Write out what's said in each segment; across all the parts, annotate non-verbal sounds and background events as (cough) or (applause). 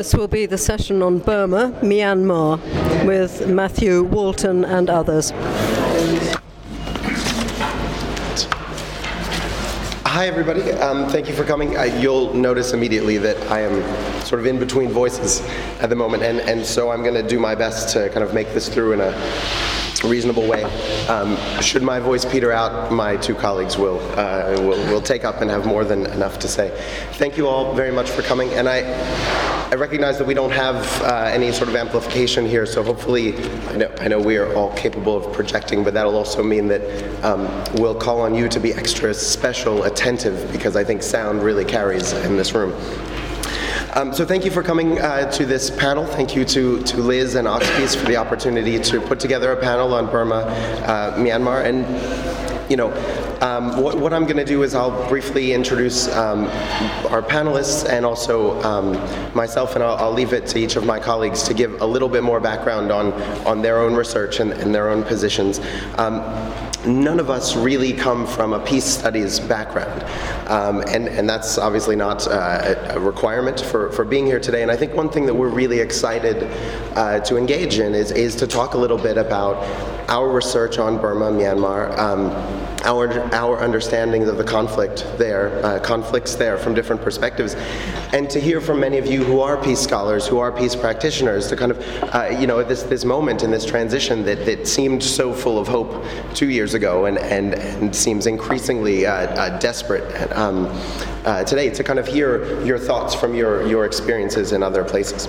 This will be the session on Burma, Myanmar, with Matthew Walton and others. Hi, everybody. Um, thank you for coming. Uh, you'll notice immediately that I am sort of in between voices at the moment, and, and so I'm going to do my best to kind of make this through in a reasonable way. Um, should my voice peter out, my two colleagues will, uh, will, will take up and have more than enough to say. Thank you all very much for coming, and I, I recognize that we don't have uh, any sort of amplification here, so hopefully, I know, I know we are all capable of projecting, but that'll also mean that um, we'll call on you to be extra special attentive because I think sound really carries in this room. Um, so thank you for coming uh, to this panel. Thank you to, to Liz and Oxpeace for the opportunity to put together a panel on Burma, uh, Myanmar, and you know, um, what, what, I'm going to do is I'll briefly introduce um, our panelists and also um, myself, and I'll, I'll, leave it to each of my colleagues to give a little bit more background on, on their own research and, and their own positions. Um, none of us really come from a peace studies background. Um, and, and that's obviously not uh, a requirement for, for being here today. And I think one thing that we're really excited uh, to engage in is, is to talk a little bit about our research on Burma, Myanmar, um, our, our understandings of the conflict there, uh, conflicts there from different perspectives, and to hear from many of you who are peace scholars, who are peace practitioners, to kind of, uh, you know, at this, this moment in this transition that, that seemed so full of hope two years ago and, and, and seems increasingly uh, uh desperate um, uh, today, to kind of hear your thoughts from your, your experiences in other places.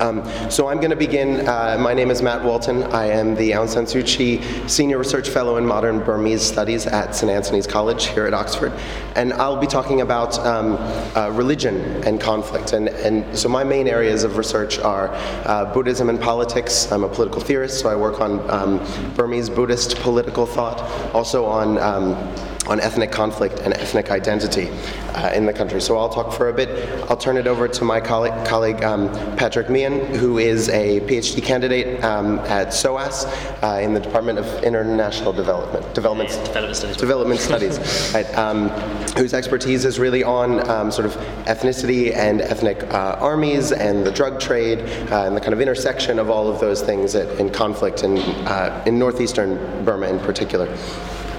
Um, so I'm going to begin. Uh, my name is Matt Walton. I am the Aung San Suu Kyi Senior Research Fellow in Modern Burmese Studies at St. Antony's College here at Oxford. And I'll be talking about um, uh, religion and conflict. And, and so my main areas of research are uh, Buddhism and politics. I'm a political theorist, so I work on um, Burmese Buddhist political thought, also on um, on ethnic conflict and ethnic identity uh, in the country. So I'll talk for a bit. I'll turn it over to my colleague, colleague um, Patrick Meehan, who is a PhD candidate um, at SOAS uh, in the Department of International Development, Development, Development Studies, Development Studies (laughs) right, um, whose expertise is really on um, sort of ethnicity and ethnic uh, armies and the drug trade uh, and the kind of intersection of all of those things in conflict in, uh, in northeastern Burma in particular.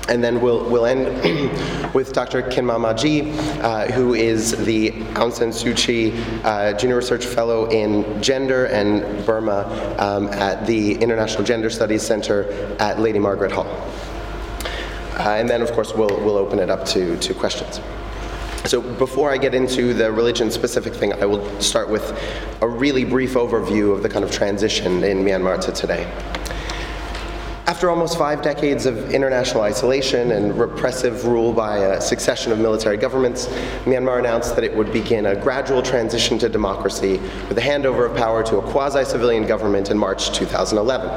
And then we'll, we'll end (clears throat) with Dr. Khin Mar Mar Kyi, uh, who is the Aung San Suu Kyi uh, Junior Research Fellow in Gender and Burma um, at the International Gender Studies Center at Lady Margaret Hall. Uh, and then, of course, we'll, we'll open it up to, to questions. So before I get into the religion-specific thing, I will start with a really brief overview of the kind of transition in Myanmar to today. After almost five decades of international isolation and repressive rule by a succession of military governments, Myanmar announced that it would begin a gradual transition to democracy with a handover of power to a quasi civilian government in March 2011.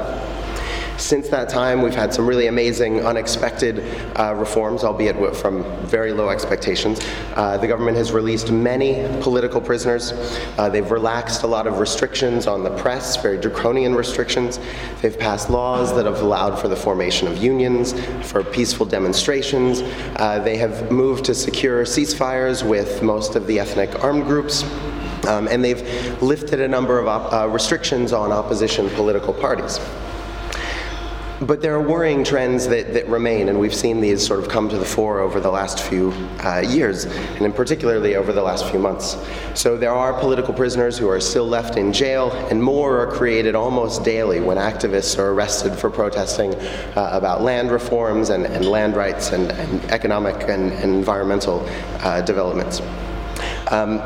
Since that time, we've had some really amazing, unexpected uh, reforms, albeit from very low expectations. Uh, the government has released many political prisoners. Uh, they've relaxed a lot of restrictions on the press, very draconian restrictions. They've passed laws that have allowed for the formation of unions, for peaceful demonstrations. Uh, they have moved to secure ceasefires with most of the ethnic armed groups. Um, and they've lifted a number of op- uh, restrictions on opposition political parties. But there are worrying trends that, that remain, and we've seen these sort of come to the fore over the last few uh, years, and in particularly over the last few months. So there are political prisoners who are still left in jail, and more are created almost daily when activists are arrested for protesting uh, about land reforms and, and land rights and, and economic and, and environmental uh, developments. Um,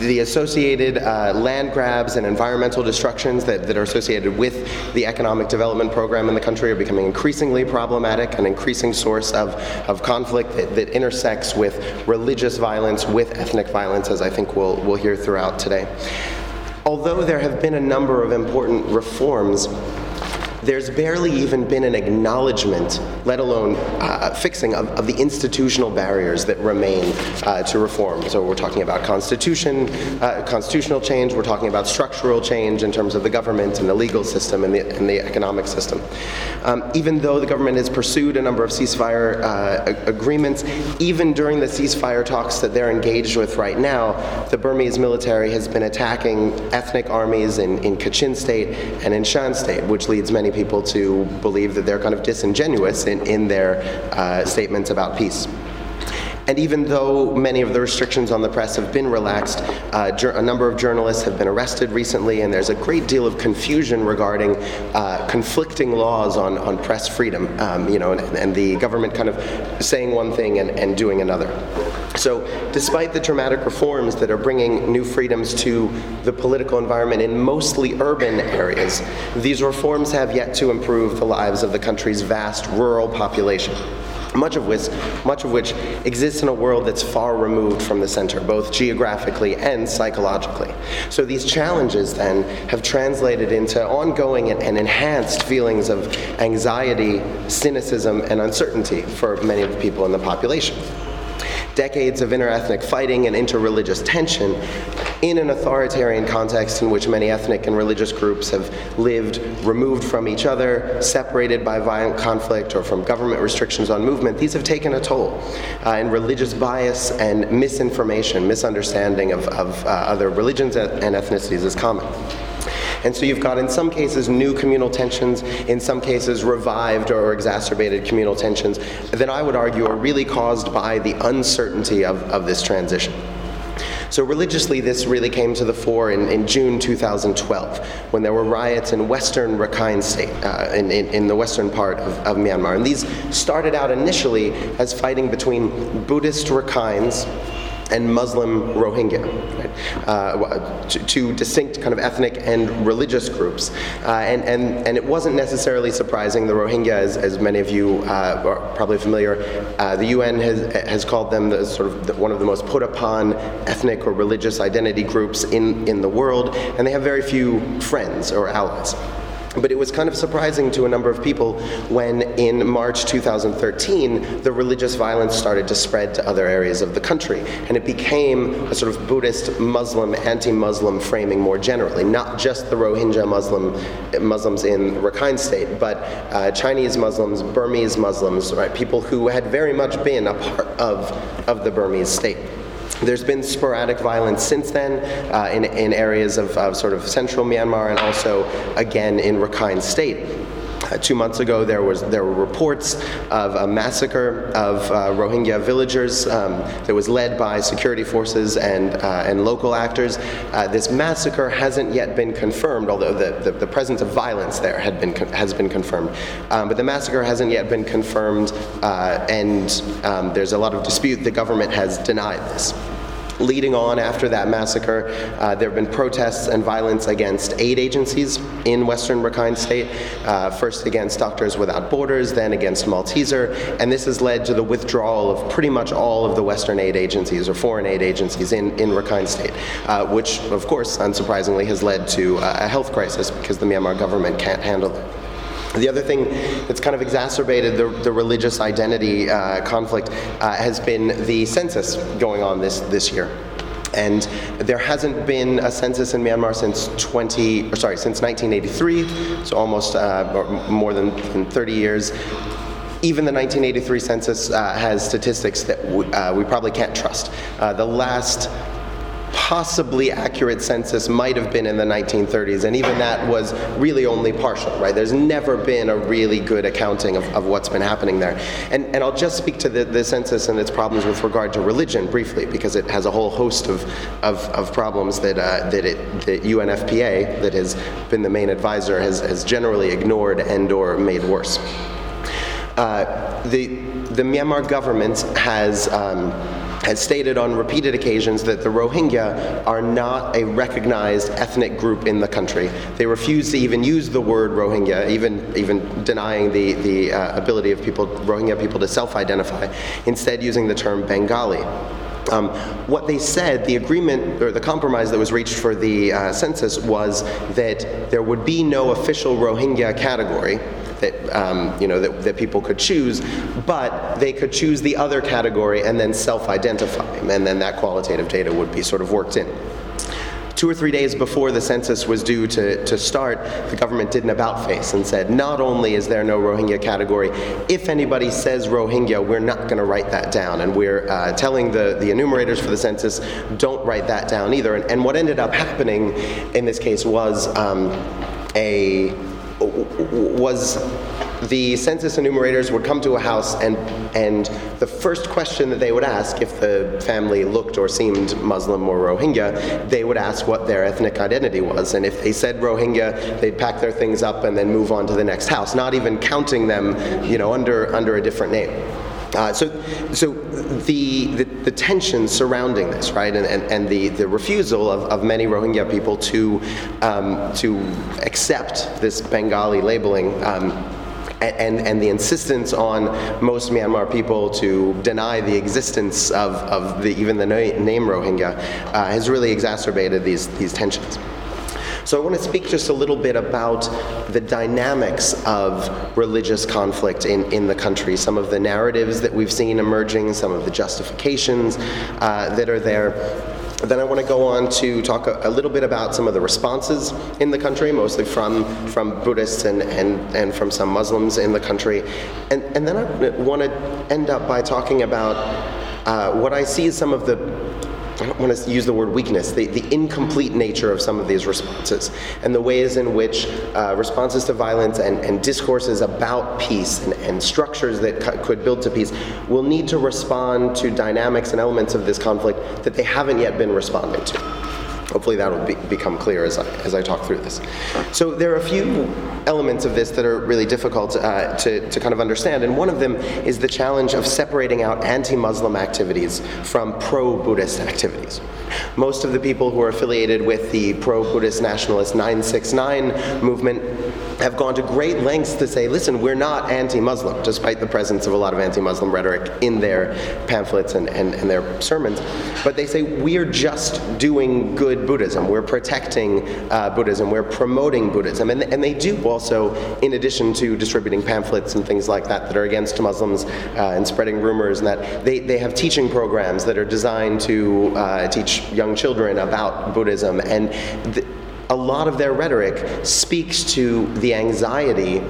the associated uh, land grabs and environmental destructions that, that are associated with the economic development program in the country are becoming increasingly problematic, an increasing source of, of conflict that, that intersects with religious violence, with ethnic violence, as I think we'll, we'll hear throughout today. Although there have been a number of important reforms there's barely even been an acknowledgement, let alone uh, fixing, of, of, the institutional barriers that remain uh, to reform. So we're talking about constitution, uh, constitutional change, we're talking about structural change in terms of the government and the legal system and the, and the economic system. Um, even though the government has pursued a number of ceasefire uh, agreements, even during the ceasefire talks that they're engaged with right now, the Burmese military has been attacking ethnic armies in, in Kachin State and in Shan State, which leads many people to believe that they're kind of disingenuous in, in their uh, statements about peace. And even though many of the restrictions on the press have been relaxed, uh, a number of journalists have been arrested recently, and there's a great deal of confusion regarding uh, conflicting laws on, on press freedom, um, you know, and, and, the government kind of saying one thing and, and doing another. So, despite the dramatic reforms that are bringing new freedoms to the political environment in mostly urban areas, these reforms have yet to improve the lives of the country's vast rural population much of which much of which exists in a world that's far removed from the center both geographically and psychologically. So these challenges then have translated into ongoing and, and enhanced feelings of anxiety cynicism and uncertainty for many of the people in the population decades of interethnic fighting and interreligious tension in an authoritarian context in which many ethnic and religious groups have lived removed from each other, separated by violent conflict or from government restrictions on movement, these have taken a toll. Uh, and religious bias and misinformation, misunderstanding of, of uh, other religions and ethnicities is common. And so you've got, in some cases, new communal tensions, in some cases, revived or exacerbated communal tensions that I would argue are really caused by the uncertainty of, of this transition. So religiously, this really came to the fore in, in June 2012 when there were riots in western Rakhine State, uh, in, in, in, the western part of, of Myanmar. And these started out initially as fighting between Buddhist Rakhines and Muslim Rohingya, right? uh, two distinct kind of ethnic and religious groups. Uh, and, and, and it wasn't necessarily surprising. The Rohingya, as, as many of you uh, are probably familiar, uh, the UN has, has called them the, sort of the, one of the most put upon ethnic or religious identity groups in, in the world, and they have very few friends or allies. But it was kind of surprising to a number of people when, in March 2013, the religious violence started to spread to other areas of the country. And it became a sort of Buddhist, Muslim, anti Muslim framing more generally, not just the Rohingya Muslim, Muslims in Rakhine State, but uh, Chinese Muslims, Burmese Muslims, right? People who had very much been a part of, of the Burmese state. There's been sporadic violence since then uh, in, in areas of, of, sort of central Myanmar and also again in Rakhine State. Uh, two months ago, there was there were reports of a massacre of uh, Rohingya villagers um, that was led by security forces and uh, and local actors. Uh, this massacre hasn't yet been confirmed, although the, the, the presence of violence there had been has been confirmed. Um, but the massacre hasn't yet been confirmed, and um, there's a lot of dispute. The government has denied this leading on after that massacre, uh, there have been protests and violence against aid agencies in western Rakhine State, uh, first against Doctors Without Borders, then against Malteser, and this has led to the withdrawal of pretty much all of the Western aid agencies or foreign aid agencies in, in Rakhine State, uh, which, of course, unsurprisingly, has led to a health crisis because the Myanmar government can't handle it. The other thing that's kind of exacerbated the, the religious identity uh, conflict uh, has been the census going on this, this year. And there hasn't been a census in Myanmar since 20, or sorry, since 1983, so almost uh, more than, than 30 years even the 1983 census uh, has statistics that w- uh, we probably can't trust. Uh, the last possibly accurate census might have been in the 1930s, and even that was really only partial, right? There's never been a really good accounting of, of what's been happening there. And, and I'll just speak to the, the census and its problems with regard to religion briefly, because it has a whole host of, of, of problems that, uh, that it, the UNFPA, that has been the main advisor, has, has generally ignored and or made worse. Uh, the, the Myanmar government has um, has stated on repeated occasions that the Rohingya are not a recognized ethnic group in the country. They refuse to even use the word Rohingya, even, even denying the, the uh, ability of people, Rohingya people to self identify, instead, using the term Bengali. Um, what they said, the agreement or the compromise that was reached for the uh, census was that there would be no official Rohingya category that um, you know that, that people could choose, but they could choose the other category and then self-identify, and then that qualitative data would be sort of worked in. Two or three days before the census was due to, to start, the government did an about face and said, not only is there no Rohingya category, if anybody says Rohingya, we're not going to write that down. And we're uh, telling the, the enumerators for the census, don't write that down either. And, and what ended up happening in this case was um, a was the census enumerators would come to a house and and the first question that they would ask if the family looked or seemed Muslim or Rohingya, they would ask what their ethnic identity was. And if they said Rohingya, they'd pack their things up and then move on to the next house, not even counting them, you know, under under a different name. Uh, so, so the, the, the, tension surrounding this, right, and, and, and the, the refusal of, of many Rohingya people to, um, to accept this Bengali labeling. Um, and, and, the insistence on most Myanmar people to deny the existence of, of the, even the name Rohingya uh, has really exacerbated these, these tensions. So I want to speak just a little bit about the dynamics of religious conflict in, in the country, some of the narratives that we've seen emerging, some of the justifications uh, that are there. Then I want to go on to talk a, a, little bit about some of the responses in the country, mostly from, from Buddhists and, and, and from some Muslims in the country. And, and then I want to end up by talking about uh, what I see as some of the I don't want to use the word weakness, the, the incomplete nature of some of these responses, and the ways in which uh, responses to violence and, and discourses about peace and, and structures that could build to peace will need to respond to dynamics and elements of this conflict that they haven't yet been responding to. Hopefully that will be, become clear as I, as I talk through this. So there are a few elements of this that are really difficult uh, to, to kind of understand, and one of them is the challenge of separating out anti-Muslim activities from pro-Buddhist activities. Most of the people who are affiliated with the pro-Buddhist nationalist 969 movement have gone to great lengths to say, listen, we're not anti Muslim, despite the presence of a lot of anti Muslim rhetoric in their pamphlets and, and, and, their sermons. But they say, we're just doing good Buddhism. We're protecting uh, Buddhism. We're promoting Buddhism. And, and they do also, in addition to distributing pamphlets and things like that that are against Muslims uh, and spreading rumors and that, they, they have teaching programs that are designed to uh, teach young children about Buddhism. And th- a lot of their rhetoric speaks to the anxiety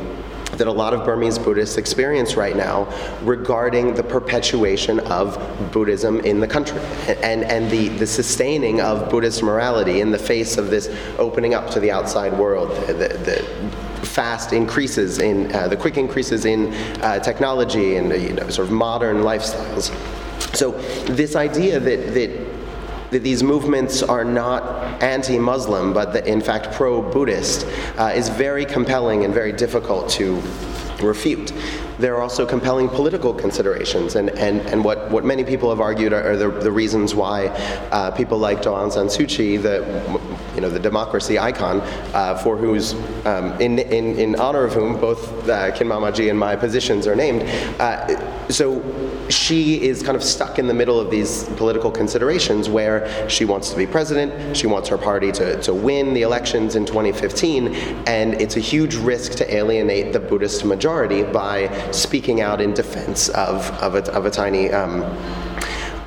that a lot of Burmese Buddhists experience right now regarding the perpetuation of Buddhism in the country and, and the, the sustaining of Buddhist morality in the face of this opening up to the outside world. The, the, fast increases in, uh, the quick increases in uh, technology and you know, sort of modern lifestyles. So, this idea that, that that these movements are not anti Muslim, but that in fact pro Buddhist, uh, is very compelling and very difficult to refute. There are also compelling political considerations, and, and, and what, what many people have argued are, are the, the reasons why uh, people like Aung San Suu Kyi, the, you know, the democracy icon, uh, for whose, um, in, in, in honor of whom both uh, Khin Mar Mar Kyi and my positions are named. So she is kind of stuck in the middle of these political considerations where she wants to be president, she wants her party to, to win the elections in 2015, and it's a huge risk to alienate the Buddhist majority by speaking out in defense of, of, a, of a tiny. Um,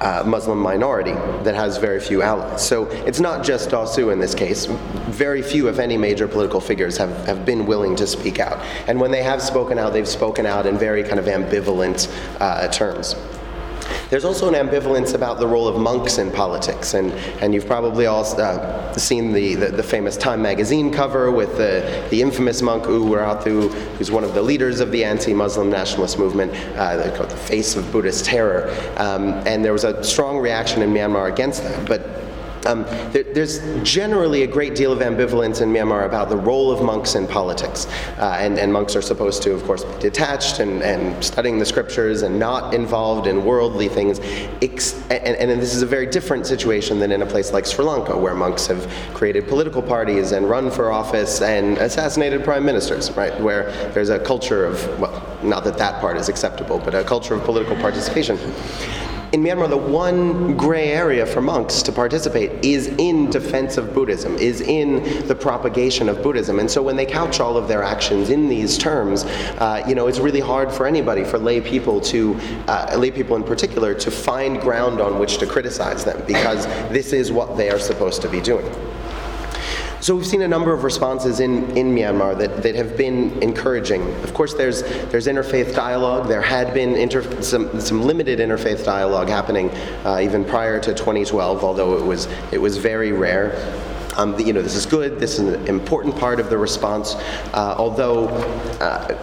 uh, Muslim minority that has very few allies. So it's not just Daw Suu in this case. Very few, if any, major political figures have, have been willing to speak out. And when they have spoken out, they've spoken out in very kind of ambivalent uh, terms. There's also an ambivalence about the role of monks in politics, and, and you've probably all uh, seen the, the, the, famous Time magazine cover with the, the infamous monk U Wirathu, who's one of the leaders of the anti-Muslim nationalist movement, uh, the face of Buddhist terror. Um, and there was a strong reaction in Myanmar against that. But um, there, there's generally a great deal of ambivalence in Myanmar about the role of monks in politics. Uh, and, and, monks are supposed to, of course, be detached and, and, studying the scriptures and not involved in worldly things. Ex- and, and, this is a very different situation than in a place like Sri Lanka, where monks have created political parties and run for office and assassinated prime ministers, right? Where there's a culture of, well, not that that part is acceptable, but a culture of political participation in Myanmar, the one gray area for monks to participate is in defense of Buddhism, is in the propagation of Buddhism. And so when they couch all of their actions in these terms, uh, you know, it's really hard for anybody, for lay people to, uh, lay people in particular, to find ground on which to criticize them because this is what they are supposed to be doing. So we've seen a number of responses in, in Myanmar that, that have been encouraging. Of course, there's, there's interfaith dialogue. There had been inter, some, some limited interfaith dialogue happening uh, even prior to 2012, although it was, it was very rare. Um, you know, this is good. This is an important part of the response, uh, although uh,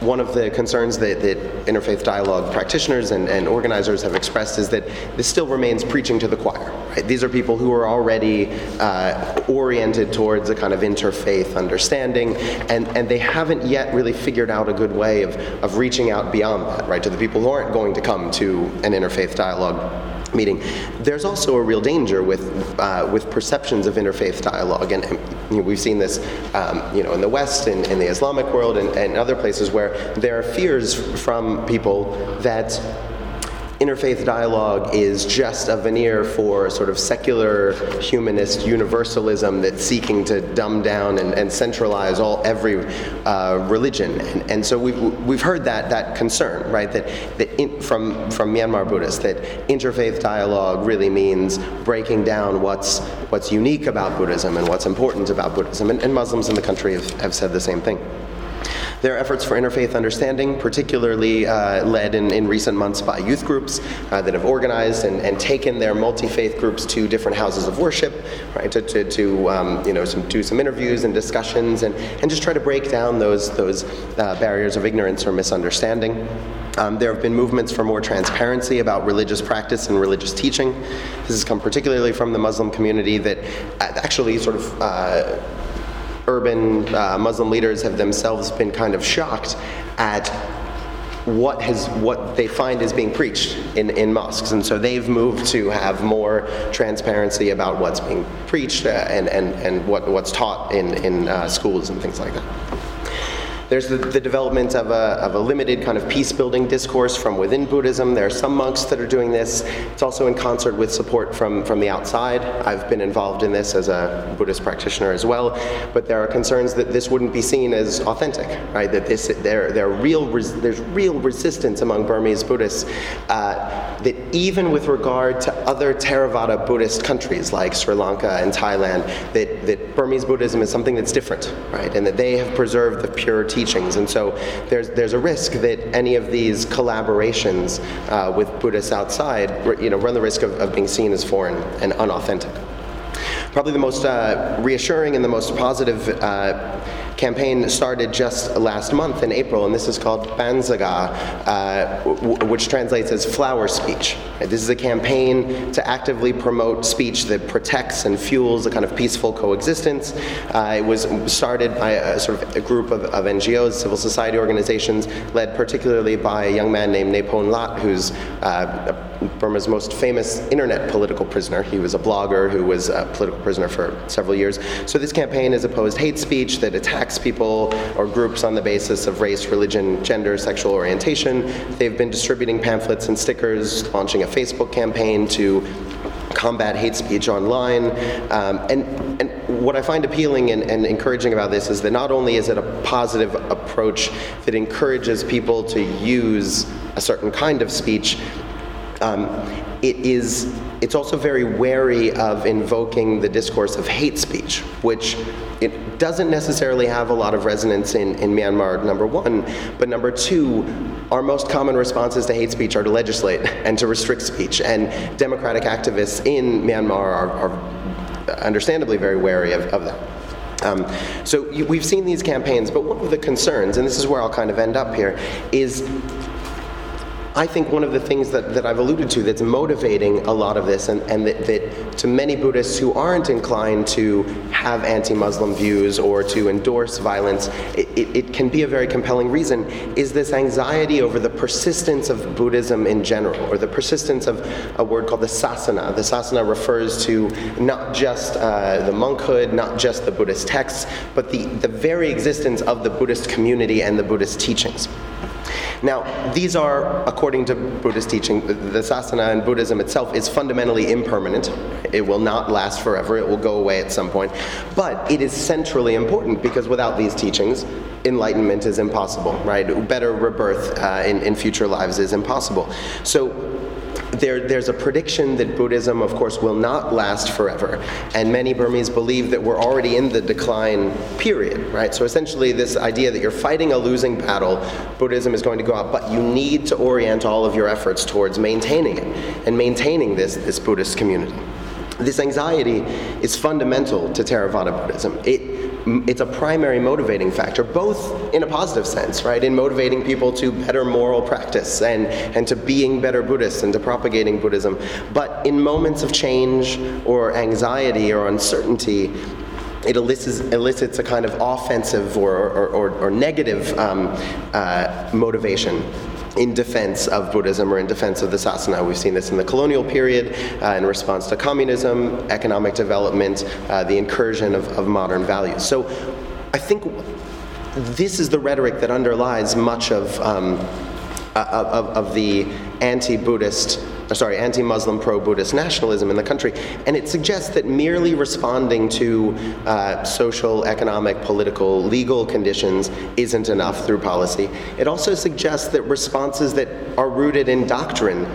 one of the concerns that, that interfaith dialogue practitioners and, and, organizers have expressed is that this still remains preaching to the choir. Right? These are people who are already uh, oriented towards a kind of interfaith understanding, and, and they haven't yet really figured out a good way of, of reaching out beyond that, right, to the people who aren't going to come to an interfaith dialogue meeting. There's also a real danger with uh, with perceptions of interfaith dialogue, and, and you know, we've seen this, um, you know, in the West, in, in the Islamic world, and, and other places where there are fears from people that interfaith dialogue is just a veneer for sort of secular humanist universalism that's seeking to dumb down and, and centralize all every uh, religion. And, and, so we've, we've heard that that concern, right? That, that in, from from Myanmar Buddhists that interfaith dialogue really means breaking down what's what's unique about Buddhism and what's important about Buddhism. And, and Muslims in the country have, have said the same thing. There are efforts for interfaith understanding, particularly uh, led in, in, recent months by youth groups uh, that have organized and, and taken their multi-faith groups to different houses of worship, right, to, to, to um, you know, some, do some interviews and discussions and, and just try to break down those, those uh, barriers of ignorance or misunderstanding. Um, there have been movements for more transparency about religious practice and religious teaching. This has come particularly from the Muslim community that uh, actually sort of uh, urban uh, Muslim leaders have themselves been kind of shocked at what has what they find is being preached in, in mosques and so they've moved to have more transparency about what's being preached uh, and, and, and what, what's taught in, in uh, schools and things like that. There's the, the development of a, of a limited kind of peace building discourse from within Buddhism. There are some monks that are doing this. It's also in concert with support from, from the outside. I've been involved in this as a Buddhist practitioner as well, but there are concerns that this wouldn't be seen as authentic, right? That this, there, there real, there's real resistance among Burmese Buddhists uh, that even with regard to other Theravada Buddhist countries like Sri Lanka and Thailand, that, that Burmese Buddhism is something that's different, right? And that they have preserved the teaching teachings. And so there's, there's a risk that any of these collaborations uh, with Buddhists outside you know, run the risk of, of being seen as foreign and unauthentic. Probably the most uh, reassuring and the most positive uh, campaign started just last month in April, and this is called Panzagar, uh, w- which translates as flower speech. This is a campaign to actively promote speech that protects and fuels a kind of peaceful coexistence. Uh, it was started by a sort of a group of, of, NGOs, civil society organizations, led particularly by a young man named Nay Phone Latt, who's uh, Burma's most famous internet political prisoner. He was a blogger who was a political prisoner for several years. So this campaign has opposed hate speech that attacks people or groups on the basis of race, religion, gender, sexual orientation. They've been distributing pamphlets and stickers, launching a Facebook campaign to combat hate speech online. Um, and, and what I find appealing and, and, encouraging about this is that not only is it a positive approach that encourages people to use a certain kind of speech, um, it is it's also very wary of invoking the discourse of hate speech, which it doesn't necessarily have a lot of resonance in, in Myanmar, number one. But number two, our most common responses to hate speech are to legislate and to restrict speech. And democratic activists in Myanmar are, are understandably very wary of, of that. Um, so you, we've seen these campaigns, but one of the concerns, and this is where I'll kind of end up here, is I think one of the things that, that I've alluded to that's motivating a lot of this, and, and that, that to many Buddhists who aren't inclined to have anti Muslim views or to endorse violence, it, it, it, can be a very compelling reason, is this anxiety over the persistence of Buddhism in general, or the persistence of a word called the sasana. The sasana refers to not just uh, the monkhood, not just the Buddhist texts, but the, the very existence of the Buddhist community and the Buddhist teachings. Now, these are, according to Buddhist teaching, the sasana and Buddhism itself is fundamentally impermanent. It will not last forever, it will go away at some point. But it is centrally important because without these teachings, enlightenment is impossible, right? Better rebirth uh, in, in future lives is impossible. So there, there's a prediction that Buddhism, of course, will not last forever. And many Burmese believe that we're already in the decline period, right? So essentially, this idea that you're fighting a losing battle, Buddhism is going to go out, but you need to orient all of your efforts towards maintaining it and maintaining this, this Buddhist community. This anxiety is fundamental to Theravada Buddhism. It, it's a primary motivating factor, both in a positive sense, right, in motivating people to better moral practice and, and to being better Buddhists and to propagating Buddhism. But in moments of change or anxiety or uncertainty, it elicits, elicits, a kind of offensive or, or, or, or negative um, uh, motivation in defense of Buddhism or in defense of the sasana. We've seen this in the colonial period, uh, in response to communism, economic development, uh, the incursion of, of modern values. So I think this is the rhetoric that underlies much of, um, uh, of, of the anti Buddhist uh, sorry, anti-Muslim, pro-Buddhist nationalism in the country, and it suggests that merely responding to uh, social, economic, political, legal conditions isn't enough through policy. It also suggests that responses that are rooted in doctrine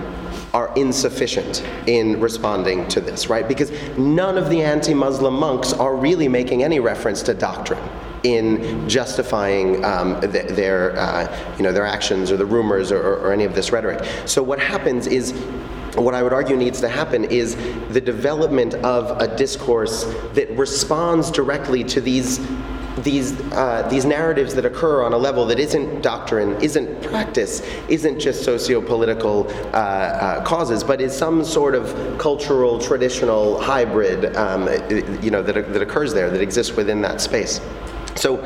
are insufficient in responding to this, right? Because none of the anti Muslim monks are really making any reference to doctrine in justifying um, th- their, uh, you know, their actions or the rumors or, or, any of this rhetoric. So what happens is what I would argue needs to happen is the development of a discourse that responds directly to these these uh, these narratives that occur on a level that isn't doctrine, isn't practice, isn't just socio-political uh, uh, causes, but is some sort of cultural, traditional hybrid, um, you know, that, that occurs there, that exists within that space. So,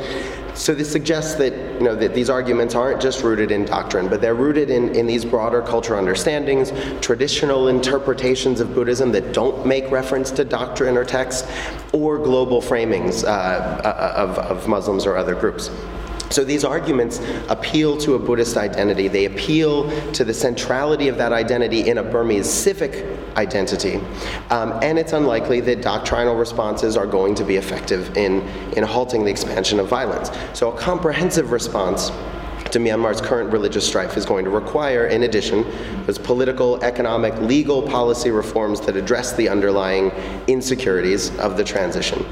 so this suggests that, you know, that these arguments aren't just rooted in doctrine, but they're rooted in, in these broader cultural understandings, traditional interpretations of Buddhism that don't make reference to doctrine or text, or global framings uh, uh of, of Muslims or other groups. So these arguments appeal to a Buddhist identity. They appeal to the centrality of that identity in a Burmese civic identity. Um, and it's unlikely that doctrinal responses are going to be effective in, in halting the expansion of violence. So a comprehensive response to Myanmar's current religious strife is going to require, in addition, those political, economic, legal policy reforms that address the underlying insecurities of the transition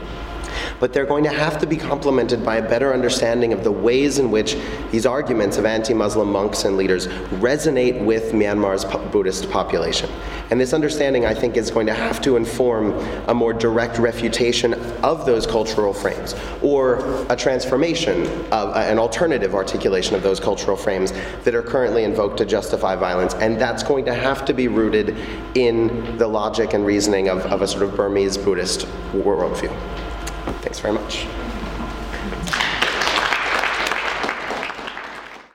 but they're going to have to be complemented by a better understanding of the ways in which these arguments of anti Muslim monks and leaders resonate with Myanmar's Buddhist population. And this understanding, I think, is going to have to inform a more direct refutation of those cultural frames, or a transformation of uh, an alternative articulation of those cultural frames that are currently invoked to justify violence. And that's going to have to be rooted in the logic and reasoning of, of a sort of Burmese Buddhist worldview. Thanks very much.